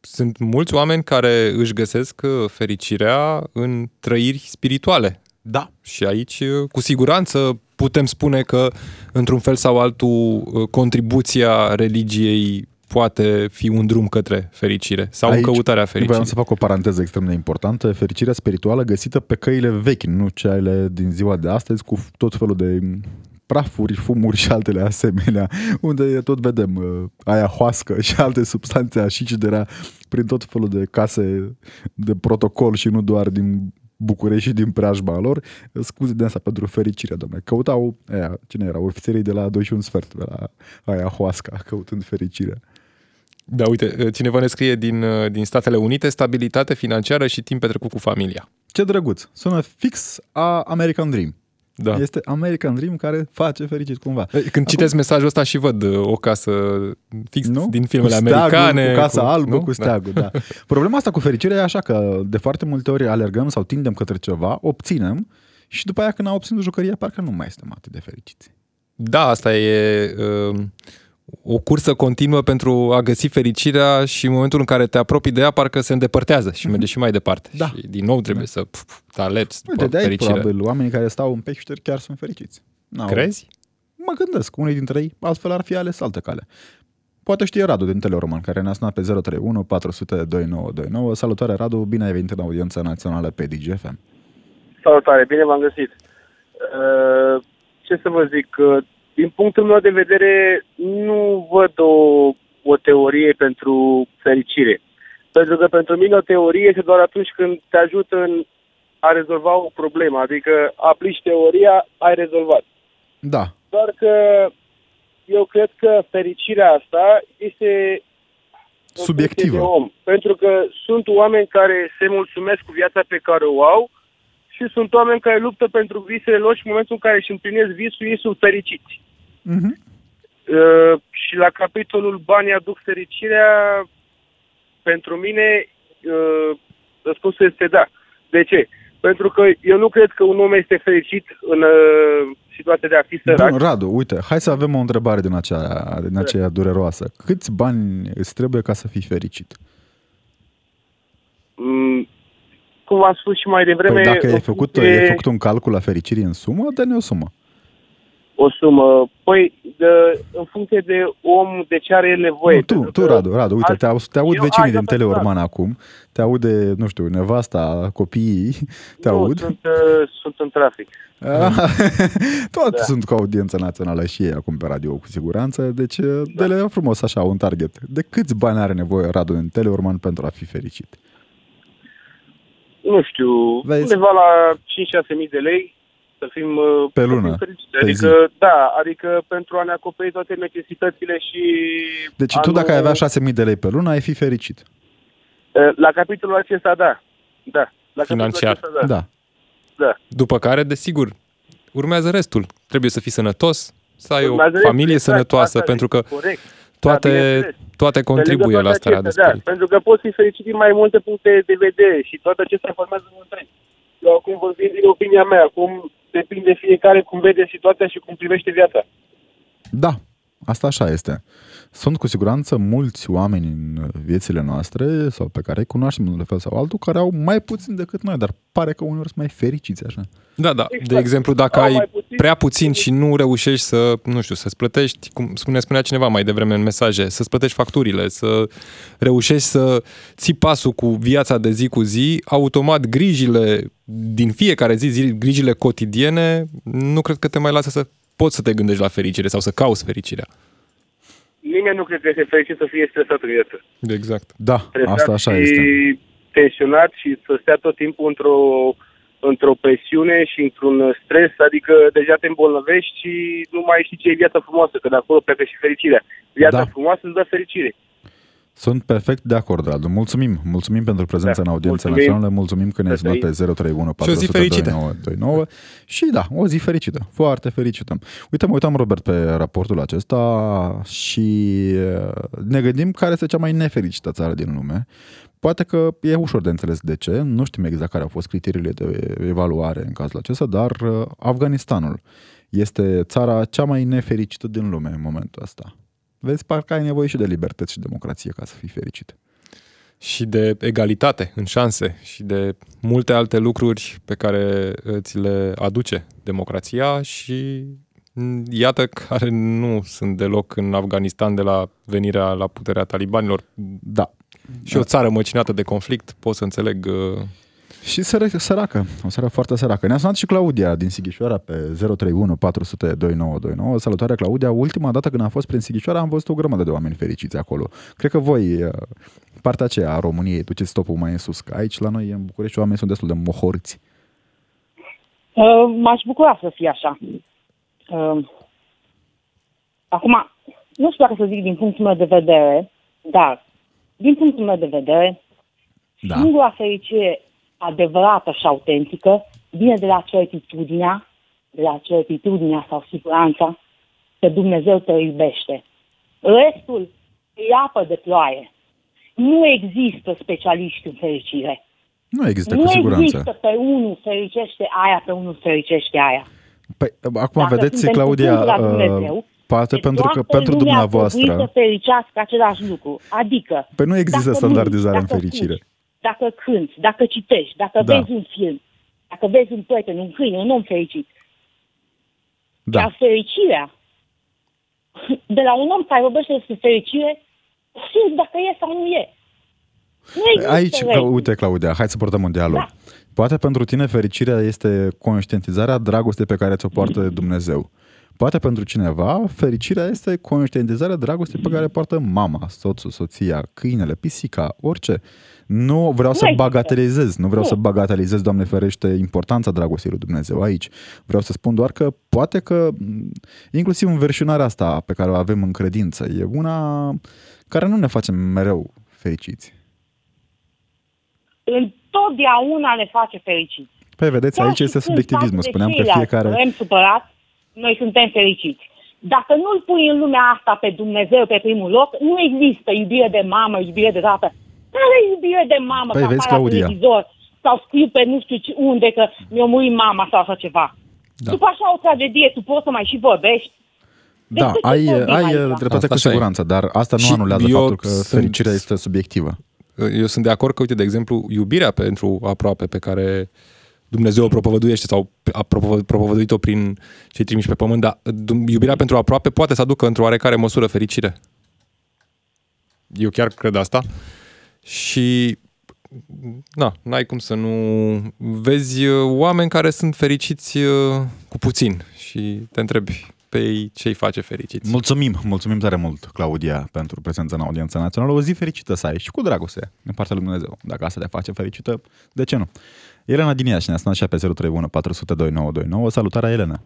Sunt mulți oameni care își găsesc uh, fericirea în trăiri spirituale. Da. Și aici, uh, cu siguranță, putem spune că, într-un fel sau altul, contribuția religiei poate fi un drum către fericire sau Aici, în căutarea fericirii. Vreau să fac o paranteză extrem de importantă. Fericirea spirituală găsită pe căile vechi, nu cele din ziua de astăzi, cu tot felul de prafuri, fumuri și altele asemenea, unde tot vedem uh, aia hoască și alte substanțe așicidera prin tot felul de case de protocol și nu doar din București și din preajma lor, scuze de asta pentru fericire, domnule. Căutau, aia, cine era, ofițerii de la 2 și un sfert, de la aia hoasca, căutând fericire. Da, uite, cineva ne scrie din, din Statele Unite, stabilitate financiară și timp petrecut cu familia. Ce drăguț! Sună fix a American Dream. Da. Este American Dream care face fericit cumva. Când Acum, citesc mesajul ăsta și văd uh, o casă fix nu? din filmele cu steagul, americane. Cu casa cu, albă, nu? cu da. steagul, da. da. Problema asta cu fericirea e așa că de foarte multe ori alergăm sau tindem către ceva, obținem și după aia când au obținut jucăria, parcă nu mai suntem atât de fericiți. Da, asta e... Uh o cursă continuă pentru a găsi fericirea și în momentul în care te apropii de ea, parcă se îndepărtează și merge și mai departe. Da. Și din nou trebuie da. să pf, te alerți Uite, de fericire. probabil oamenii care stau în peșteri chiar sunt fericiți. N-au... Crezi? Mă gândesc, unii dintre ei altfel ar fi ales altă cale. Poate știe Radu din Teleroman, care ne-a sunat pe 031 400 2929. Salutare, Radu, bine ai venit în audiența națională pe DGFM. Salutare, bine v-am găsit. Uh, ce să vă zic, uh, din punctul meu de vedere, nu văd o, o teorie pentru fericire. Pentru că pentru mine o teorie este doar atunci când te ajută în a rezolva o problemă. Adică aplici teoria, ai rezolvat. Da. Doar că eu cred că fericirea asta este în Subiectivă. funcție De om. Pentru că sunt oameni care se mulțumesc cu viața pe care o au și sunt oameni care luptă pentru visele lor și în momentul în care își împlinesc visul, ei sunt fericiți. Mhm. Uh, și la capitolul banii aduc fericirea, pentru mine uh, răspunsul este da. De ce? Pentru că eu nu cred că un om este fericit în uh, situația de a fi sărac. Bun, Radu, uite, hai să avem o întrebare din aceea, din aceea dureroasă. Câți bani îți trebuie ca să fii fericit? Mm, cum am spus și mai devreme... Păi dacă ai în făcut, funcție- ai făcut un calcul a fericirii în sumă, dă-ne o sumă. O sumă. Păi, de, în funcție de om, de ce are el nevoie. Nu, tu, Pentru tu, că Radu, Radu, uite, alt- te, aud, te aud eu- vecinii hai, da, din da, Teleorman acum, te aude, nu știu, nevasta, copiii, te nu, aud. Sunt, uh, sunt în trafic. Ah, Toate Da. sunt cu audiența națională și ei acum pe radio, cu siguranță, deci da. dă-le frumos așa un target. De câți bani are nevoie Radu în Teleorman pentru a fi fericit? Nu știu, Vezi? undeva la 5-6 mii de lei să fim, uh, Pe să lună, fim fericiți. pe Adică, da, adică pentru a ne acoperi toate necesitățile și... Deci a tu dacă nu- ai avea 6.000 de lei pe lună, ai fi fericit. Uh, La capitolul acesta, da. Da. La capitolul Financiar. Acesta, da. Da. da. După care, desigur, urmează restul. Trebuie să fii sănătos, să ai o Urmează restul, familie exact, sănătoasă, asta e, pentru că Corect. toate, bineînțeles. toate Pe lângă contribuie la toate starea de acestea, spirit. Da, pentru că poți fi fericit din mai multe puncte de vedere și toate acestea formează un întreg. Eu acum vorbim din opinia mea, acum depinde fiecare cum vede situația și cum privește viața. Da, asta așa este. Sunt cu siguranță mulți oameni în viețile noastre sau pe care îi cunoaștem în fel sau altul care au mai puțin decât noi, dar pare că uneori sunt mai fericiți așa. Da, da. Exact. De exemplu, dacă Au ai mai puțin- prea puțin și nu reușești să, nu știu, să-ți plătești, cum spune, spunea cineva mai devreme în mesaje, să-ți plătești facturile, să reușești să ții pasul cu viața de zi cu zi, automat grijile din fiecare zi, zi grijile cotidiene, nu cred că te mai lasă să poți să te gândești la fericire sau să cauți fericirea. Nimeni nu cred că este fericit să fie stresat în viață. Exact. Da, Stresat asta așa și este. tensionat și să stea tot timpul într-o într-o presiune și într-un stres, adică deja te îmbolnăvești și nu mai știi ce e viața frumoasă, că de acolo pleacă și fericirea. Viața Da. frumoasă îți dă fericire. Sunt perfect de acord, Radu. Mulțumim. Mulțumim pentru prezența Da, în audiența mulțumim. națională. Mulțumim că ne-ai Să sunat pe trăim. 031 Și o zi 400 fericită. 2929. Și da, o zi fericită. Foarte fericită. Uite, mă uitam, Robert, pe raportul acesta și uh, ne gândim care este cea mai nefericită țară din lume. Poate că e ușor de înțeles de ce, nu știm exact care au fost criteriile de evaluare în cazul acesta, dar uh, Afganistanul este țara cea mai nefericită din lume în momentul ăsta. Vezi, parcă ai nevoie și de libertăți și democrație ca să fii fericit. și de egalitate în șanse și de multe alte lucruri pe care ți le aduce democrația și m, iată care nu sunt deloc în Afganistan de la venirea la puterea talibanilor Da, și o țară măcinată de conflict, pot să înțeleg uh, Și sără, săracă, o seară foarte săracă. Ne-a sunat și Claudia din Sighișoara pe 031 400 2929. Salutare Claudia, ultima dată când am fost prin Sighișoara am văzut o grămadă de oameni fericiți acolo. Cred că voi, uh, partea aceea a României, duceți topul mai în sus, că aici la noi în București oamenii sunt destul de mohorți. Uh, m-aș bucura să fie așa. Uh, acum, nu știu dacă să zic din punctul meu de vedere, dar din punctul meu de vedere, Da. singura fericire adevărată și autentică vine de la certitudinea, de la certitudinea sau siguranța că Dumnezeu te iubește. Restul e apă de ploaie. Nu există specialiști în fericire. Nu există nu cu siguranță. există pe unul fericește aia, pe unul fericește aia. Păi, acum Dacă vedeți, suntem Claudia, cu gândul la uh, Dumnezeu, Poate Deci pentru că toată pentru lumea ar trebui dumneavoastră. să fericească același lucru. Adică... Păi nu există dacă standardizare în mâini, dacă fericire. fugi, dacă cânti, dacă citești, dacă Da. vezi un film, dacă vezi un prieten, un câine, un om fericit, Da. Iar fericirea, de la un om care vorbește despre fericire, simți dacă e sau nu e. Nu există Aici, reguli. ca, uite, Claudia, hai să portăm un dialog. Da. Poate pentru tine fericirea este conștientizarea dragostei pe care ți-o poartă Dumnezeu. Poate pentru cineva fericirea este conștientizarea dragostei pe care o poartă mama, soțul, soția, câinele, pisica, orice. Nu vreau să există. bagatelizez, nu vreau Nu. să bagatelizez, Doamne ferește, importanța dragostei lui Dumnezeu aici. Vreau să spun doar că poate că, m, inclusiv înverșunarea asta pe care o avem în credință, e una care nu ne face mereu fericiți. Întotdeauna le face fericiți. Păi vedeți, Chiar aici și este când subiectivismul. față de Spuneam că ceilalți fiecare... Vrem supărat, noi suntem fericiți. Dacă nu-L pui în lumea asta pe Dumnezeu pe primul loc, nu există iubire de mamă, iubire de tată. Care iubire de mamă Păi ca vezi, apare la Claudia. televizor sau scriu pe nu știu ce- unde că mi-a murit mama sau așa ceva. Da. După așa o tragedie, tu poți să mai și vorbești. Da, Despre ce ai, vorbim ai aici? dreptate Asta cu așa e. siguranță, dar asta nu Și anulează eu faptul că sunt- fericirea este subiectivă. Eu sunt de acord că, uite, de exemplu, iubirea pentru aproape pe care Dumnezeu o propovăduiește sau a propovă- propovăduit-o prin cei trimiși pe pământ, dar dum- iubirea pentru aproape poate să aducă într-o oarecare măsură fericire. Eu chiar cred asta. Și na, n-ai cum să nu vezi uh, oameni care sunt fericiți uh, cu puțin și te întrebi pe ei ce-i face fericiți. Mulțumim, mulțumim tare mult, Claudia, pentru prezența în audiența națională. O zi fericită să ai și cu dragoste din partea lui Dumnezeu. Dacă asta te face fericită, de ce nu? Elena din Iași ne-a sunat și ea pe 031 400 2929. Salutarea, Elena!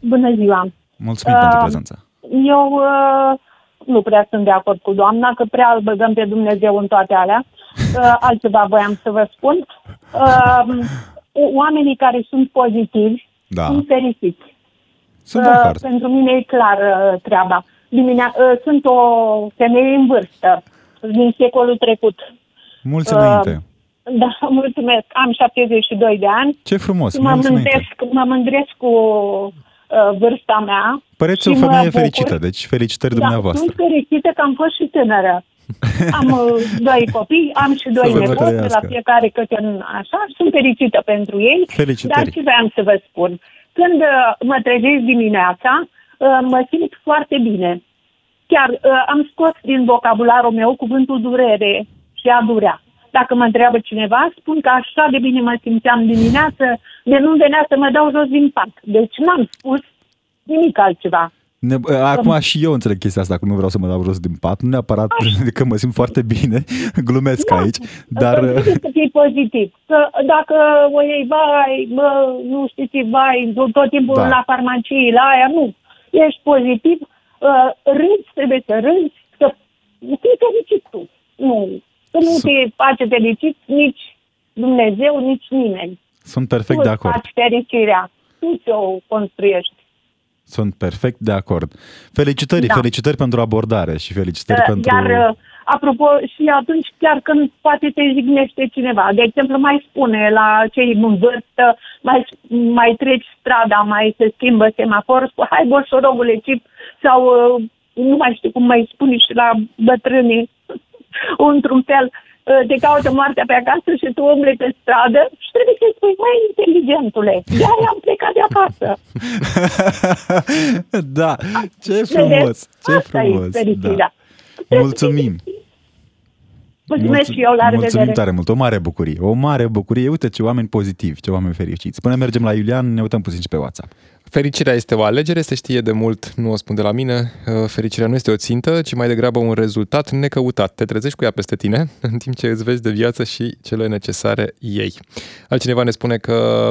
Bună ziua! Mulțumim Uh, pentru prezența. Eu uh, nu prea sunt de acord cu doamna, că prea îl băgăm pe Dumnezeu în toate alea. Uh, altceva voiam să vă spun. Uh, oamenii care sunt pozitivi Da, sunt fericiți. sunt de Uh, acord. pentru mine e clar uh, treaba. Dimine- uh, sunt o femeie în vârstă din secolul trecut. Mulți uh, înainte. Da, mulțumesc. Am 72 de ani. Ce frumos, Mă mulți înainte. mândresc, mă mândresc cu uh, vârsta mea. Păreți și o mă femeie bucur. fericită, deci felicitări Da, dumneavoastră. sunt fericită că am fost și tânără. Am uh, doi copii, am și doi Să vă nepoți, de la trăiască. fiecare câte un așa. Sunt fericită pentru ei. Felicitări. Dar ce vreau să vă spun? Când uh, mă trezesc dimineața, uh, mă simt foarte bine. Chiar uh, am scos din vocabularul meu cuvântul durere și a durea. Dacă mă întreabă cineva, spun că așa de bine mă simțeam dimineață, de nu venea să mă dau jos din pat. Deci n-am spus nimic altceva. Ne, acum și eu înțeleg chestia asta, că nu vreau să mă dau jos din pat, nu neapărat că mă simt foarte bine, glumesc Da. aici, dar uh, Trebuie să fii pozitiv. Că dacă o iei, vai, bă, nu știi ce, vai, tot timpul Da. da. la farmacie, la aia, nu. Ești pozitiv, uh, râzi, trebuie să râzi, să fii fericit tu. Nu, să nu Sunt- te face fericit nici Dumnezeu, nici nimeni. sunt perfect tu de îți acord. faci fericirea. Tu ți-o construiești. Sunt perfect de acord. Felicitări, Da. felicitări pentru abordare și felicitări Uh, pentru... Iar, uh, apropo, și atunci chiar când poate te jignește cineva, de exemplu, mai spune la cei în vârstă, mai, mai treci strada, mai se schimbă semafor, spune, hai boșorogule, cip, sau uh, nu mai știu cum mai spune și la bătrânii, într-un fel, uh, te caută moartea pe acasă și tu umbli pe stradă și trebuie să spui, mai inteligentule, de-aia am plecat de acasă. da, ce frumos, ce Asta frumos. e fericirea. Da. Mulțumim. Mulțumesc și eu, la Mulțumim revedere. tare mult, o mare bucurie, o mare bucurie. Uite ce oameni pozitivi, ce oameni fericiți. Până mergem la Iulian, ne uităm puțin și pe WhatsApp. Fericirea este o alegere, se știe de mult, nu o spun de la mine. Uh, Fericirea nu este o țintă, ci mai degrabă un rezultat necăutat. Te trezești cu ea peste tine, în timp ce îți vezi de viață și cele necesare ei. Altcineva ne spune că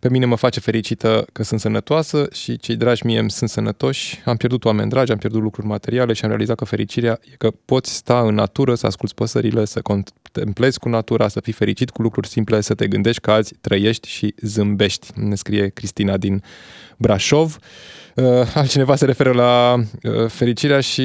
pe mine mă face fericită că sunt sănătoasă și cei dragi mie îmi sunt sănătoși. Am pierdut oameni dragi, am pierdut lucruri materiale și am realizat că fericirea e că poți sta în natură, să asculți păsările, să con- te împlezi cu natura, să fii fericit cu lucruri simple, să te gândești că azi trăiești și zâmbești. Ne scrie Cristina din Brașov. Uh, altcineva se referă la uh, fericirea și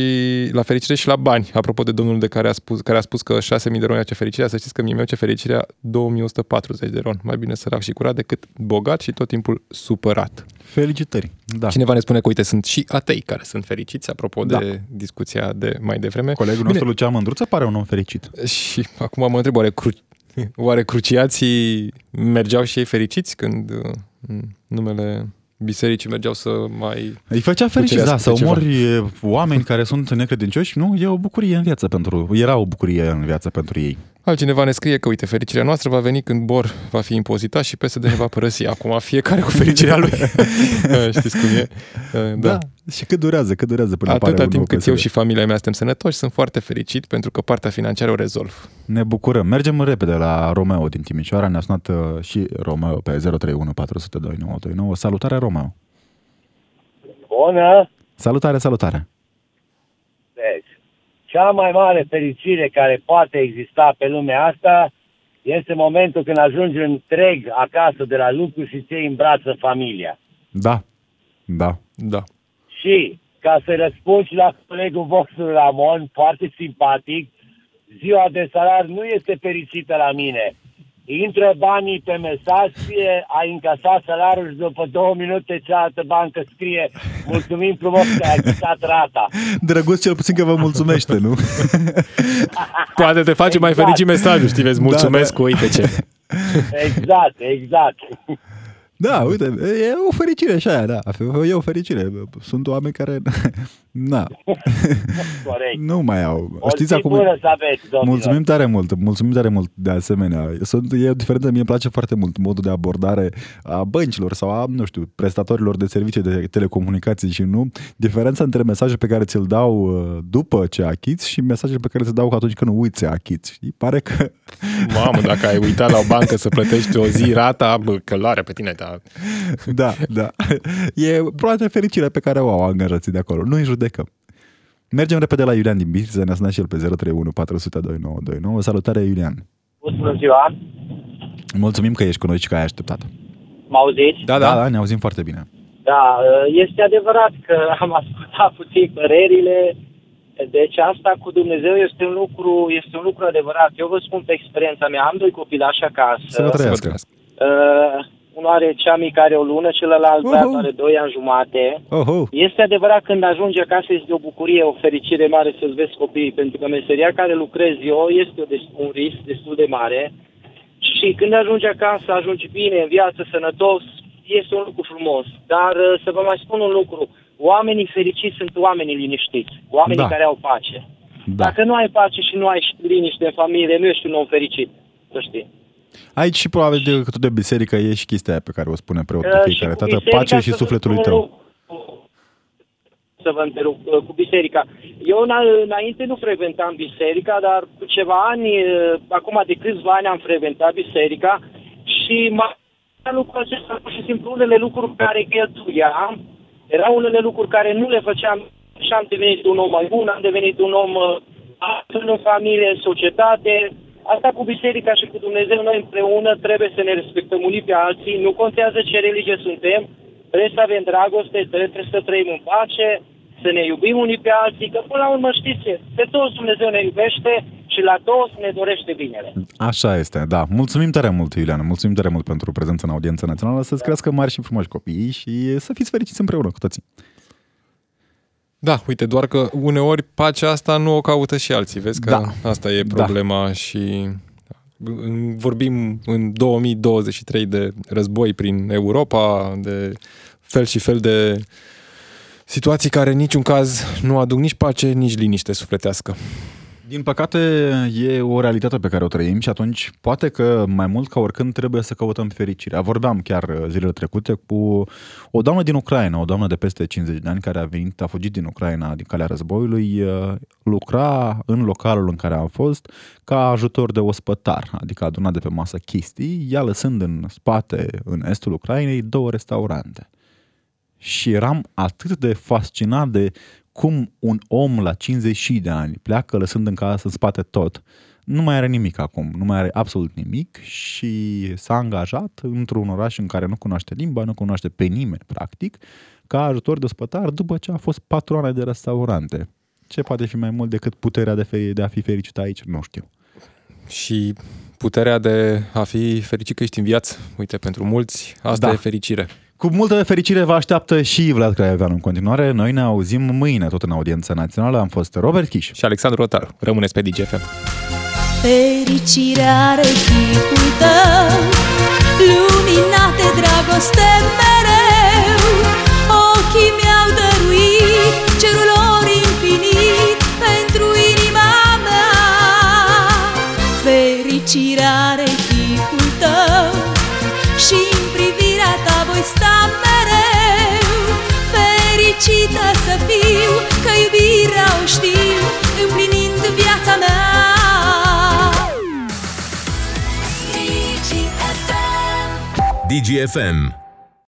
la fericire și la bani. Apropo de domnul de care a spus, care a spus că 6.000 de ron ce fericirea, să știți că mie meu ce fericirea 2140 de ron. Mai bine sărac și curat decât bogat și tot timpul supărat. Felicitări. Da. Cineva ne spune că, uite, sunt și atei care sunt fericiți, apropo da. de discuția de mai devreme. Colegul Bine. nostru, Lucian Mândruță, pare un om fericit. Și acum mă întreb, oare, cru- oare cruciații mergeau și ei fericiți când uh, numele bisericii mergeau să mai... Îi făcea fericit, da, să omori oameni care sunt necredincioși, nu? E o bucurie în viață pentru... Era o bucurie în viață pentru ei. Altcineva ne scrie că, uite, fericirea noastră va veni când Bor va fi impozitat și PSD ne va părăsi. Acum fiecare cu fericirea lui. Știți cum e? Da. da. Și cât durează, cât durează până Atâta apare timp cât PSD. eu și familia mea suntem sănătoși, sunt foarte fericit pentru că partea financiară o rezolv. Ne bucurăm. Mergem repede la Romeo din Timișoara. Ne-a sunat uh, și Romeo pe 031 402 929. Salutare, Romeo! Bună! Salutare, salutare! Deci, cea mai mare fericire care poate exista pe lumea asta este momentul când ajungi întreg acasă de la lucru și ți în brață familia. Da, da, da. Și ca să răspunzi la colegul vostru Ramon, foarte simpatic, ziua de salar nu este fericită la mine intră banii pe mesaj, fie ai încasat salariul și după două minute cealaltă bancă scrie mulțumim frumos că ai achitat rata. Drăguț cel puțin că vă mulțumește, nu? Poate te face exact. mai fericit mesajul, știi, vezi, mulțumesc da, da. cu uite ce. Exact, exact. Da, uite, e o fericire și aia, da. E o fericire. Sunt oameni care... Na. Corect. nu mai au. O Știți acum... să aveți, Mulțumim tare mult, mulțumim tare mult de asemenea. Sunt, e diferentă, mie îmi place foarte mult modul de abordare a băncilor sau a, nu știu, prestatorilor de servicii de telecomunicații și nu. Diferența între mesajul pe care ți-l dau uh, după ce achiți și mesajul pe care ți-l dau atunci când uiți să achiți. Știi? Pare că... Mamă, dacă ai uitat la o bancă să plătești o zi rata, bă, călare pe tine, da. Da, da. E probabil fericirea pe care o au angajații de acolo. Nu-i judecăm. Mergem repede la Iulian din Bistrița, ne-a sunat și el pe 031 400 2929. Salutare, Iulian! Bună ziua! Mulțumim că ești cu noi și că ai așteptat. Mă auziți? Da, da, da, ne auzim foarte bine. Da, este adevărat că am ascultat puțin părerile, deci asta cu Dumnezeu este un lucru, este un lucru adevărat. Eu vă spun pe experiența mea, am doi copilași acasă. Să vă trăiască. Uh, unul are cea mică are o lună, celălalt uh-huh. are doi ani jumate. Uh-huh. Este adevărat când ajunge acasă este o bucurie, o fericire mare să-ți vezi copiii, pentru că meseria care lucrez eu este un risc destul de mare și când ajungi acasă, ajungi bine, în viață, sănătos, este un lucru frumos. Dar uh, să vă mai spun un lucru, oamenii fericiți sunt oamenii liniștiți, oamenii da. care au pace. Da. Dacă nu ai pace și nu ai liniște în familie, nu ești un om fericit, să știi. Aici și probabil de tu de biserică e și chestia aia pe care o spune preotul uh, fiecare tată, pace și sufletului tău. Să vă întrerup, uh, cu biserica. Eu înainte nu frecventam biserica, dar cu ceva ani, uh, acum de câțiva ani am frecventat biserica și m-a lucrul acesta, pur și simplu, unele lucruri care cheltuiam, erau unele lucruri care nu le făceam și am devenit un om mai bun, am devenit un om uh, în familie, în societate, Asta cu biserica și cu Dumnezeu, noi împreună trebuie să ne respectăm unii pe alții, nu contează ce religie suntem, trebuie să avem dragoste, trebuie să trăim în pace, să ne iubim unii pe alții, că până la urmă știți ce, pe toți Dumnezeu ne iubește și la toți ne dorește binele. Așa este, da. Mulțumim tare mult, Iuliana, mulțumim tare mult pentru prezența în audiența națională, să-ți da. crească mari și frumoși copiii și să fiți fericiți împreună cu toții. Da, uite, doar că uneori pacea asta nu o caută și alții, vezi că da. asta e da. problema da. și vorbim în 2023 de război prin Europa, de fel și fel de situații care în niciun caz nu aduc nici pace, nici liniște sufletească. Din păcate, e o realitate pe care o trăim și atunci poate că mai mult ca oricând trebuie să căutăm fericirea. Vorbeam chiar uh, zilele trecute cu o doamnă din Ucraina, o doamnă de peste 50 de ani care a venit, a fugit din Ucraina din calea războiului, uh, lucra în localul în care a fost ca ajutor de ospătar, adică aduna de pe masă chestii, ea lăsând în spate, în estul Ucrainei, două restaurante. Și eram atât de fascinat de cum un om la 50 de ani pleacă lăsând în casă în spate tot, nu mai are nimic acum, nu mai are absolut nimic și s-a angajat într-un oraș în care nu cunoaște limba, nu cunoaște pe nimeni, practic, ca ajutor de spătar după ce a fost patroană de restaurante. Ce poate fi mai mult decât puterea de, fe- de a fi fericit aici? Nu știu. Și puterea de a fi fericit că ești în viață. Uite, pentru mulți asta da. e fericire. Cu multă fericire vă așteaptă și Vlad Craioveanu în continuare. Noi ne auzim mâine tot în audiența națională. Am fost Robert Chiș și Alexandru Rotar. Rămâneți pe DGFM. Fericirea are chipul tău Luminate dragoste mereu Ochii Fericită să fiu, că iubirea o știu Împlinind viața mea. DGFM